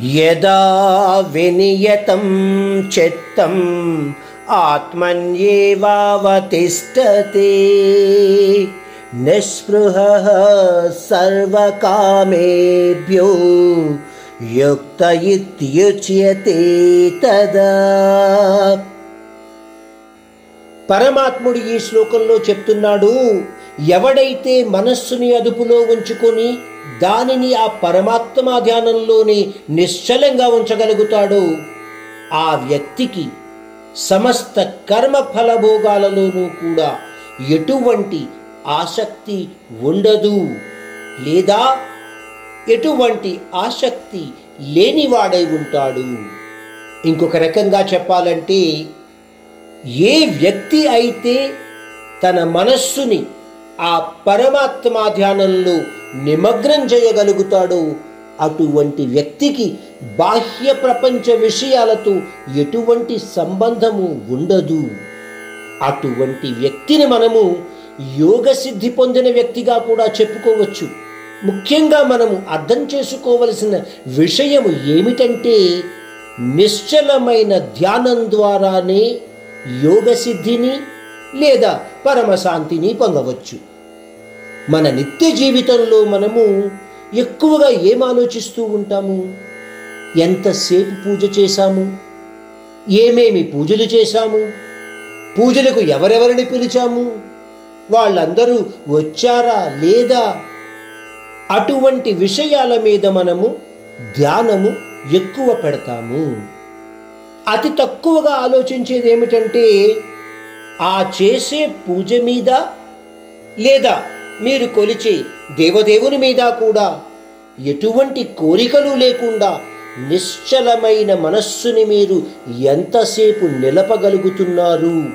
यदा विनियतं चित्तम् आत्मन्येवावतिष्ठति निःस्पृहः सर्वकामेभ्यो युक्त इत्युच्यते तदा। పరమాత్ముడు ఈ శ్లోకంలో చెప్తున్నాడు ఎవడైతే మనస్సుని అదుపులో ఉంచుకొని దానిని ఆ పరమాత్మ ధ్యానంలోనే నిశ్చలంగా ఉంచగలుగుతాడో ఆ వ్యక్తికి సమస్త కర్మ ఫలభోగాలలోనూ కూడా ఎటువంటి ఆసక్తి ఉండదు. లేదా ఎటువంటి ఆసక్తి లేనివాడై ఉంటాడు. ఇంకొక రకంగా చెప్పాలంటే ఏ వ్యక్తి అయితే తన మనస్సుని ఆ పరమాత్మ ధ్యానంలో నిమగ్నం చేయగలుగుతాడో అటువంటి వ్యక్తికి బాహ్య ప్రపంచ విషయాలతో ఎటువంటి సంబంధము ఉండదు. అటువంటి వ్యక్తిని మనము యోగ సిద్ధి పొందిన వ్యక్తిగా కూడా చెప్పుకోవచ్చు. ముఖ్యంగా మనము అర్థం చేసుకోవలసిన విషయము ఏమిటంటే నిశ్చలమైన ధ్యానం ద్వారానే యోగ సిద్ధిని లేదా పరమశాంతిని పొందవచ్చు. మన నిత్య జీవితంలో మనము ఎక్కువగా ఏం ఆలోచిస్తూ ఉంటాము? ఎంతసేపు పూజ చేశాము? ఏమేమి పూజలు చేశాము? పూజలకు ఎవరెవరిని పిలిచాము? వాళ్ళందరూ వచ్చారా లేదా? అటువంటి విషయాల మీద మనము ధ్యానము ఎక్కువ పెడతాము. అతి తక్కువగా ఆలోచించేది ఏమిటంటే ఆ చేసే పూజ మీద లేదా మీరు కొలిచే దేవదేవుని మీద కూడా ఎటువంటి కోరికలు లేకుండా నిశ్చలమైన మనస్సుని మీరు ఎంతసేపు నిలపగలుగుతున్నారు?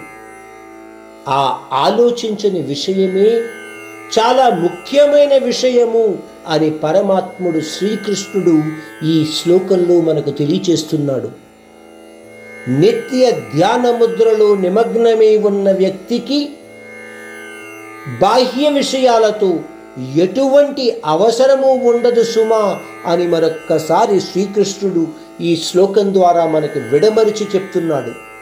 ఆ ఆలోచించని విషయమే చాలా ముఖ్యమైన విషయము అని పరమాత్ముడు శ్రీకృష్ణుడు ఈ శ్లోకంలో మనకు తెలియచేస్తున్నాడు. నిత్య ధ్యాన ముద్రలో నిమగ్నమై ఉన్న వ్యక్తికి బాహ్య విషయాలతో ఎటువంటి అవసరము ఉండదు సుమా అని మరొక్కసారి శ్రీకృష్ణుడు ఈ శ్లోకం ద్వారా మనకు విడమరిచి చెప్తున్నాడు.